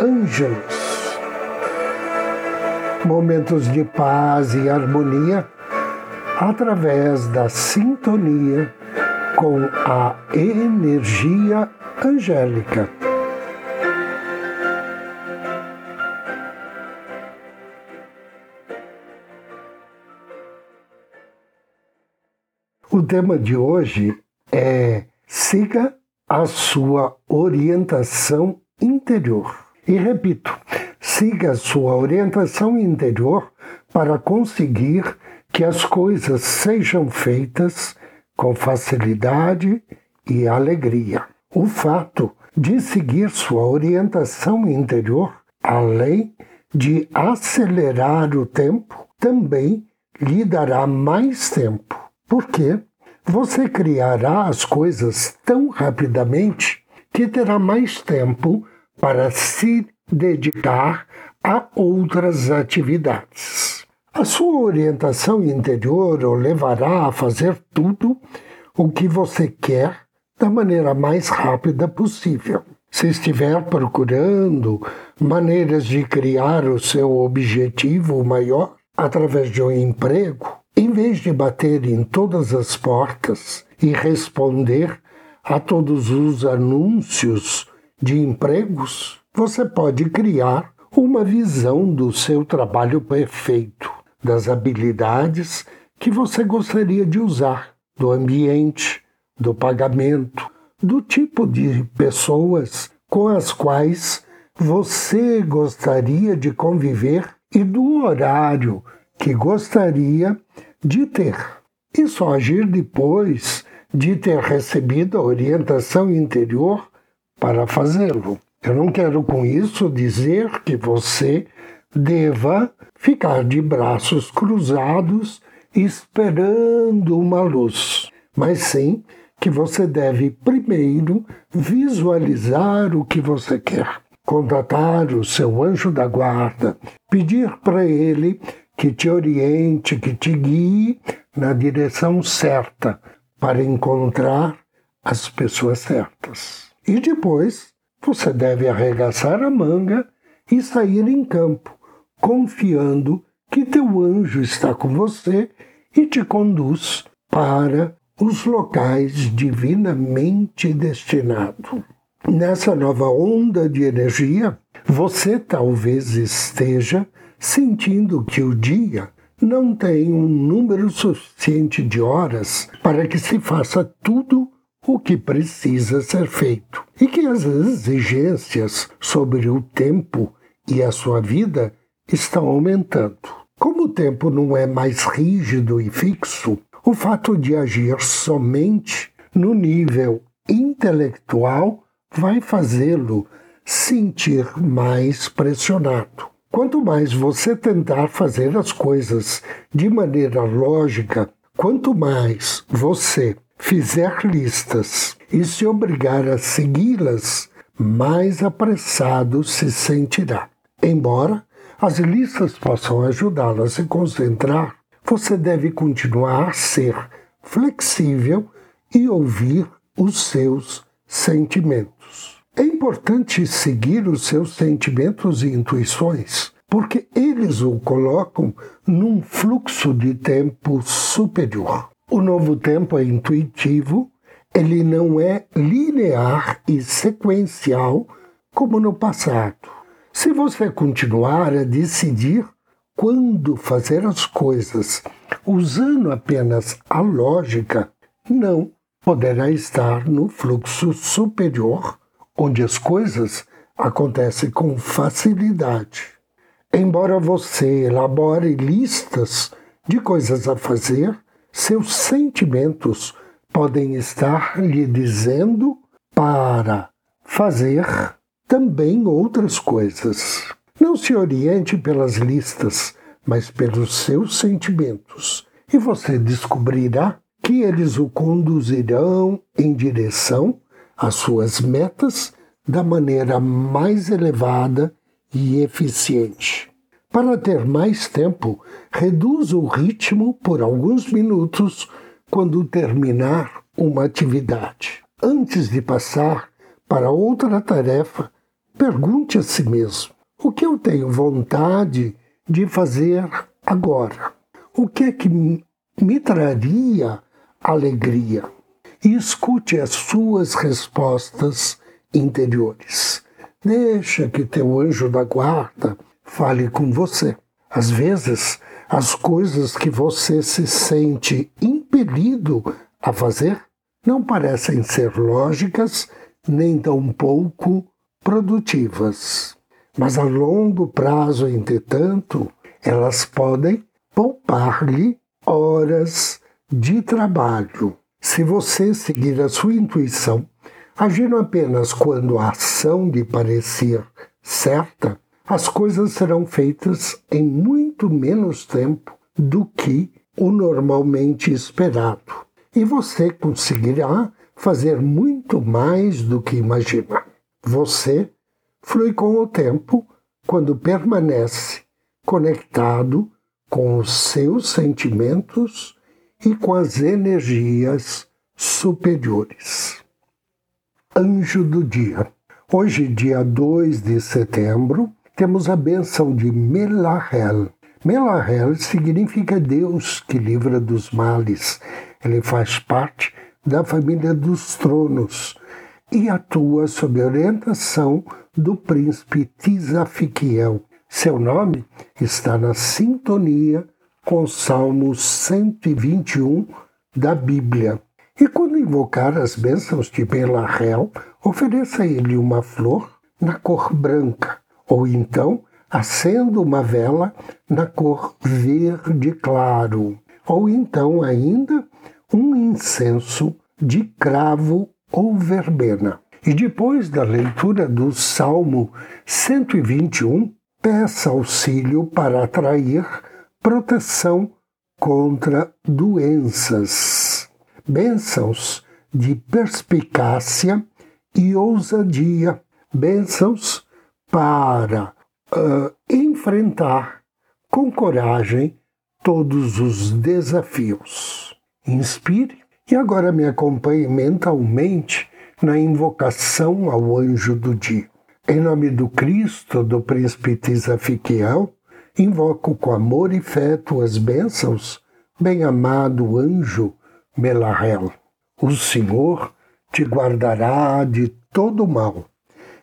Ângelos. Momentos de paz e harmonia através da sintonia com a energia angélica. O tema de hoje é siga a sua orientação interior. E repito, siga sua orientação interior para conseguir que as coisas sejam feitas com facilidade e alegria. O fato de seguir sua orientação interior, além de acelerar o tempo, também lhe dará mais tempo. Por quê? Você criará as coisas tão rapidamente que terá mais tempo para se dedicar a outras atividades. A sua orientação interior o levará a fazer tudo o que você quer da maneira mais rápida possível. Se estiver procurando maneiras de criar o seu objetivo maior através de um emprego, em vez de bater em todas as portas e responder a todos os anúncios de empregos, você pode criar uma visão do seu trabalho perfeito, das habilidades que você gostaria de usar, do ambiente, do pagamento, do tipo de pessoas com as quais você gostaria de conviver e do horário que gostaria de ter. Só agir depois de ter recebido a orientação interior para fazê-lo. Eu não quero com isso dizer que você deva ficar de braços cruzados esperando uma luz, mas sim que você deve primeiro visualizar o que você quer, contatar o seu anjo da guarda, pedir para ele que te oriente, que te guie na direção certa para encontrar as pessoas certas. E depois você deve arregaçar a manga e sair em campo, confiando que teu anjo está com você e te conduz para os locais divinamente destinados. Nessa nova onda de energia, você talvez esteja sentindo que o dia não tem um número suficiente de horas para que se faça tudo o que precisa ser feito e que as exigências sobre o tempo e a sua vida estão aumentando. Como o tempo não é mais rígido e fixo, o fato de agir somente no nível intelectual vai fazê-lo sentir mais pressionado. Quanto mais você tentar fazer as coisas de maneira lógica, quanto mais você fizer listas e se obrigar a segui-las, mais apressado se sentirá. Embora as listas possam ajudá-la a se concentrar, você deve continuar a ser flexível e ouvir os seus sentimentos. É importante seguir os seus sentimentos e intuições, porque eles o colocam num fluxo de tempo superior. O novo tempo é intuitivo, ele não é linear e sequencial como no passado. Se você continuar a decidir quando fazer as coisas usando apenas a lógica, não poderá estar no fluxo superior onde as coisas acontecem com facilidade. Embora você elabore listas de coisas a fazer, seus sentimentos podem estar lhe dizendo para fazer também outras coisas. Não se oriente pelas listas, mas pelos seus sentimentos, e você descobrirá que eles o conduzirão em direção às suas metas da maneira mais elevada e eficiente. Para ter mais tempo, reduza o ritmo por alguns minutos quando terminar uma atividade. Antes de passar para outra tarefa, pergunte a si mesmo: o que eu tenho vontade de fazer agora? O que é que me traria alegria? E escute as suas respostas interiores. Deixa que teu anjo da guarda fale com você. Às vezes, as coisas que você se sente impelido a fazer não parecem ser lógicas nem tão pouco produtivas. Mas a longo prazo, entretanto, elas podem poupar-lhe horas de trabalho. Se você seguir a sua intuição, agindo apenas quando a ação lhe parecer certa, as coisas serão feitas em muito menos tempo do que o normalmente esperado. E você conseguirá fazer muito mais do que imagina. Você flui com o tempo quando permanece conectado com os seus sentimentos e com as energias superiores. Anjo do Dia. Hoje, dia 2 de setembro, temos a bênção de Melahel. Melahel significa Deus que livra dos males. Ele faz parte da família dos tronos e atua sob orientação do príncipe Tisafiquiel. Seu nome está na sintonia com Salmo 121 da Bíblia. E quando invocar as bênçãos de Melahel, ofereça a ele uma flor na cor branca ou então acenda uma vela na cor verde claro, ou então ainda um incenso de cravo ou verbena. E depois da leitura do Salmo 121, peça auxílio para atrair proteção contra doenças. Bênçãos de perspicácia e ousadia. Bênçãos para uh, enfrentar com coragem todos os desafios. Inspire e agora me acompanhe mentalmente na invocação ao anjo do dia. Em nome do Cristo, do príncipe Tisafiquiel, invoco com amor e fé tuas bênçãos, bem-amado anjo Melahel. O Senhor te guardará de todo mal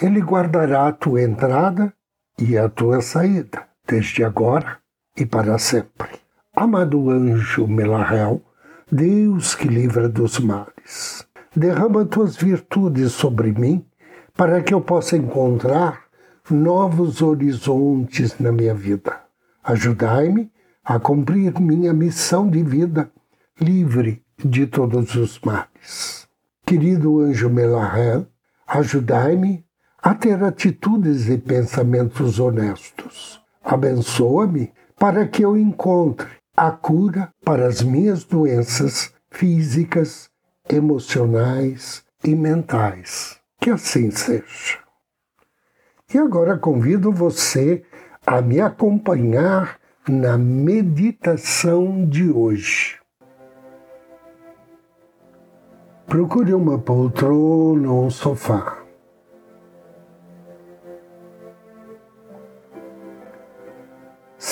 ele guardará a tua entrada e a tua saída, desde agora e para sempre. Amado anjo Melahel, Deus que livra dos males, derrama tuas virtudes sobre mim, para que eu possa encontrar novos horizontes na minha vida. Ajudai-me a cumprir minha missão de vida, livre de todos os males. Querido anjo Melahel, ajudai-me a ter atitudes e pensamentos honestos. Abençoa-me para que eu encontre a cura para as minhas doenças físicas, emocionais e mentais. Que assim seja. E agora convido você a me acompanhar na meditação de hoje. Procure uma poltrona ou um sofá.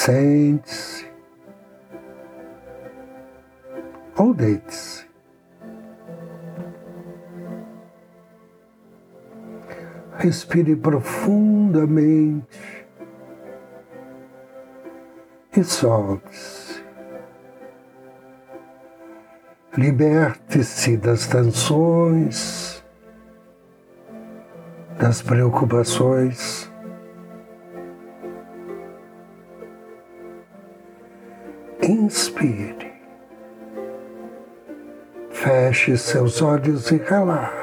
Sente-se ou deite-se. Respire profundamente e solte-se. Liberte-se das tensões, das preocupações. Inspire. Feche seus olhos e relaxe.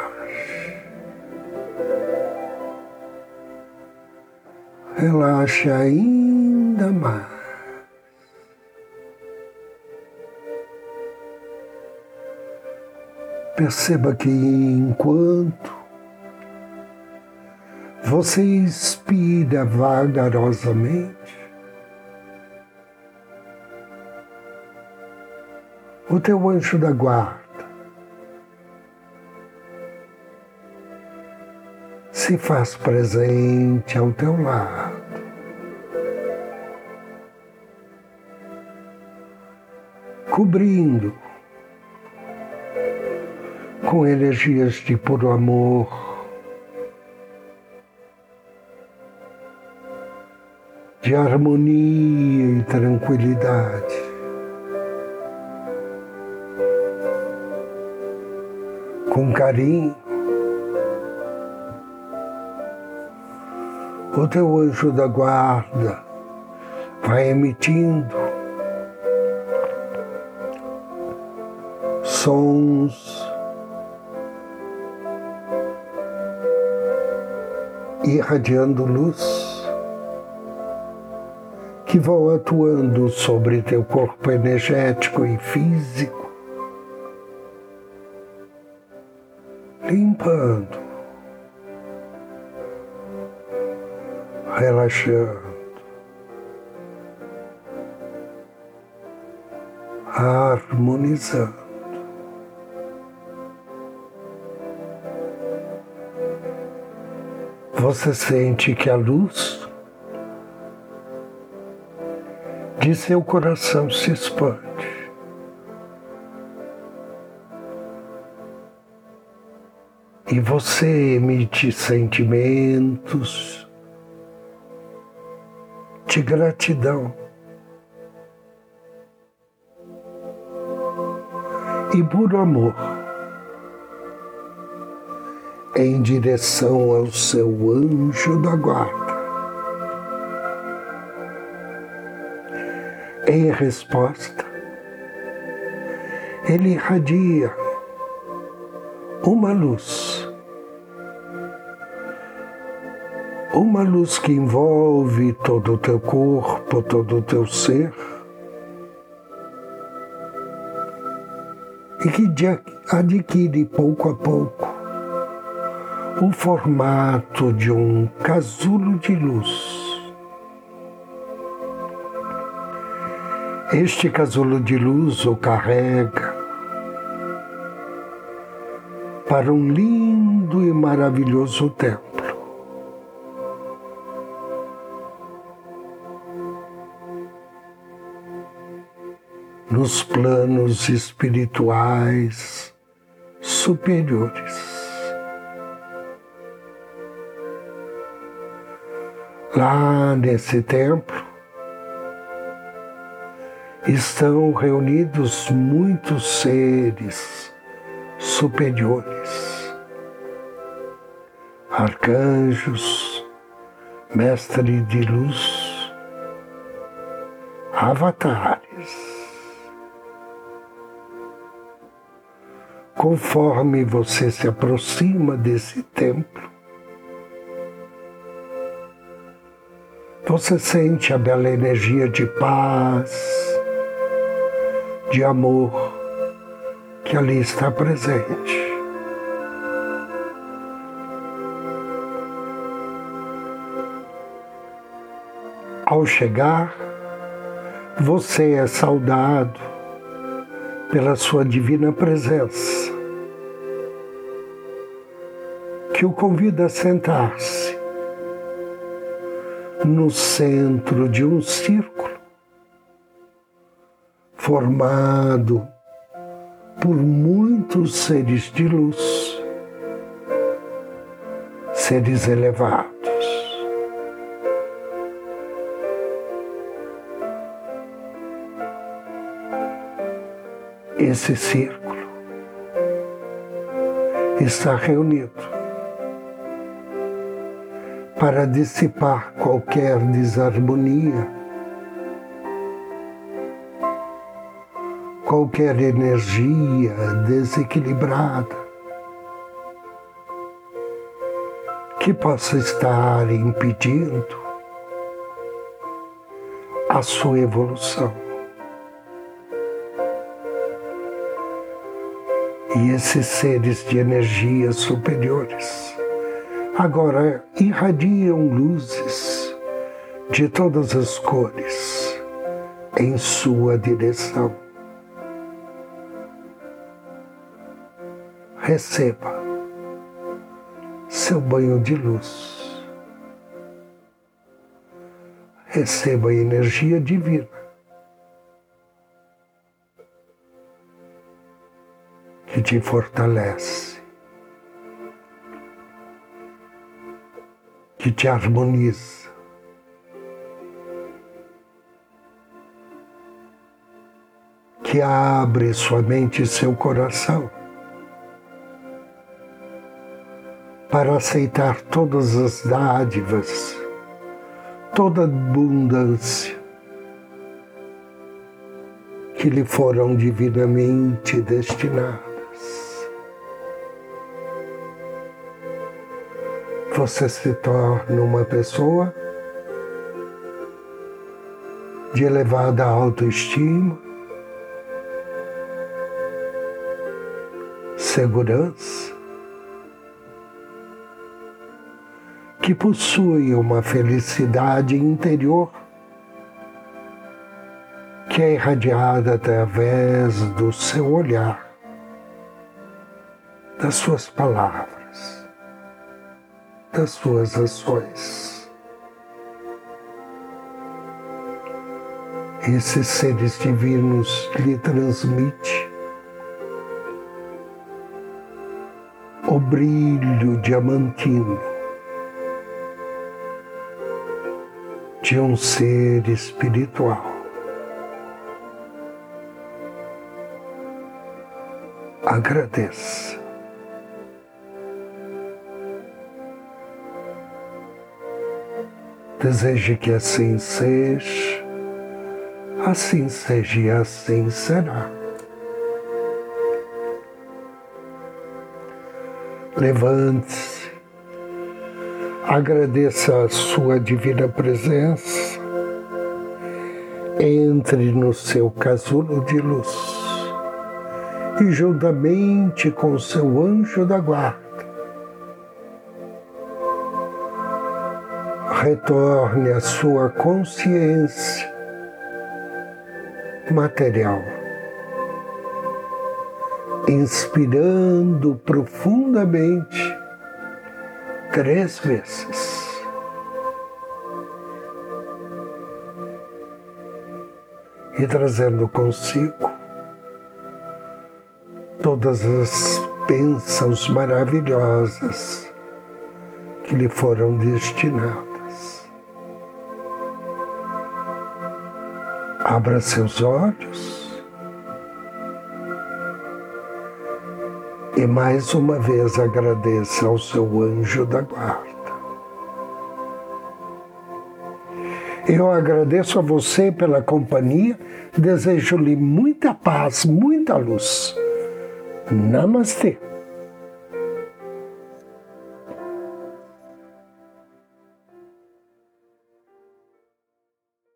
Relaxe ainda mais. Perceba que enquanto você inspira vagarosamente, o teu anjo da guarda se faz presente ao teu lado. Cobrindo com energias de puro amor, de harmonia e tranquilidade. Com carinho, o teu anjo da guarda vai emitindo sons irradiando luz que vão atuando sobre teu corpo energético e físico, limpando, relaxando, harmonizando. você sente que a luz de seu coração se expande. E você emite sentimentos de gratidão e puro amor em direção ao seu anjo da guarda. Em resposta, ele irradia uma luz, uma luz que envolve todo o teu corpo, todo o teu ser, e que adquire pouco a pouco o formato de um casulo de luz. Este casulo de luz o carrega para um lindo e maravilhoso templo. Nos planos espirituais superiores. Lá nesse templo estão reunidos muitos seres superiores, arcanjos, mestres de luz, avatares. Conforme você se aproxima desse templo, Você sente a bela energia de paz, de amor que ali está presente. Ao chegar, você é saudado pela sua divina presença, que o convida a sentar-se no centro de um círculo formado por muitos seres de luz, seres elevados. Esse círculo está reunido para dissipar qualquer desarmonia, qualquer energia desequilibrada que possa estar impedindo a sua evolução. E esses seres de energias superiores agora irradiam luzes de todas as cores em sua direção. Receba seu banho de luz. Receba a energia divina. Que te fortalece, que te harmoniza, que abre sua mente e seu coração para aceitar todas as dádivas, toda abundância que lhe foram divinamente destinadas. Você se torna uma pessoa de elevada autoestima, segurança, que possui uma felicidade interior que é irradiada através do seu olhar, das suas palavras, das suas ações. Esses seres divinos lhe transmitem o brilho diamantino de um ser espiritual. Agradeça. Deseje que assim seja, assim seja e assim será. Levante-se agradeça a sua divina presença, entre no seu casulo de luz e, juntamente com seu anjo da guarda, retorne à sua consciência material, inspirando profundamente três vezes. E trazendo consigo todas as bênçãos maravilhosas que lhe foram destinadas. Abra seus olhos. E mais uma vez agradeça ao seu anjo da guarda. Eu agradeço a você pela companhia, desejo-lhe muita paz, muita luz. Namastê.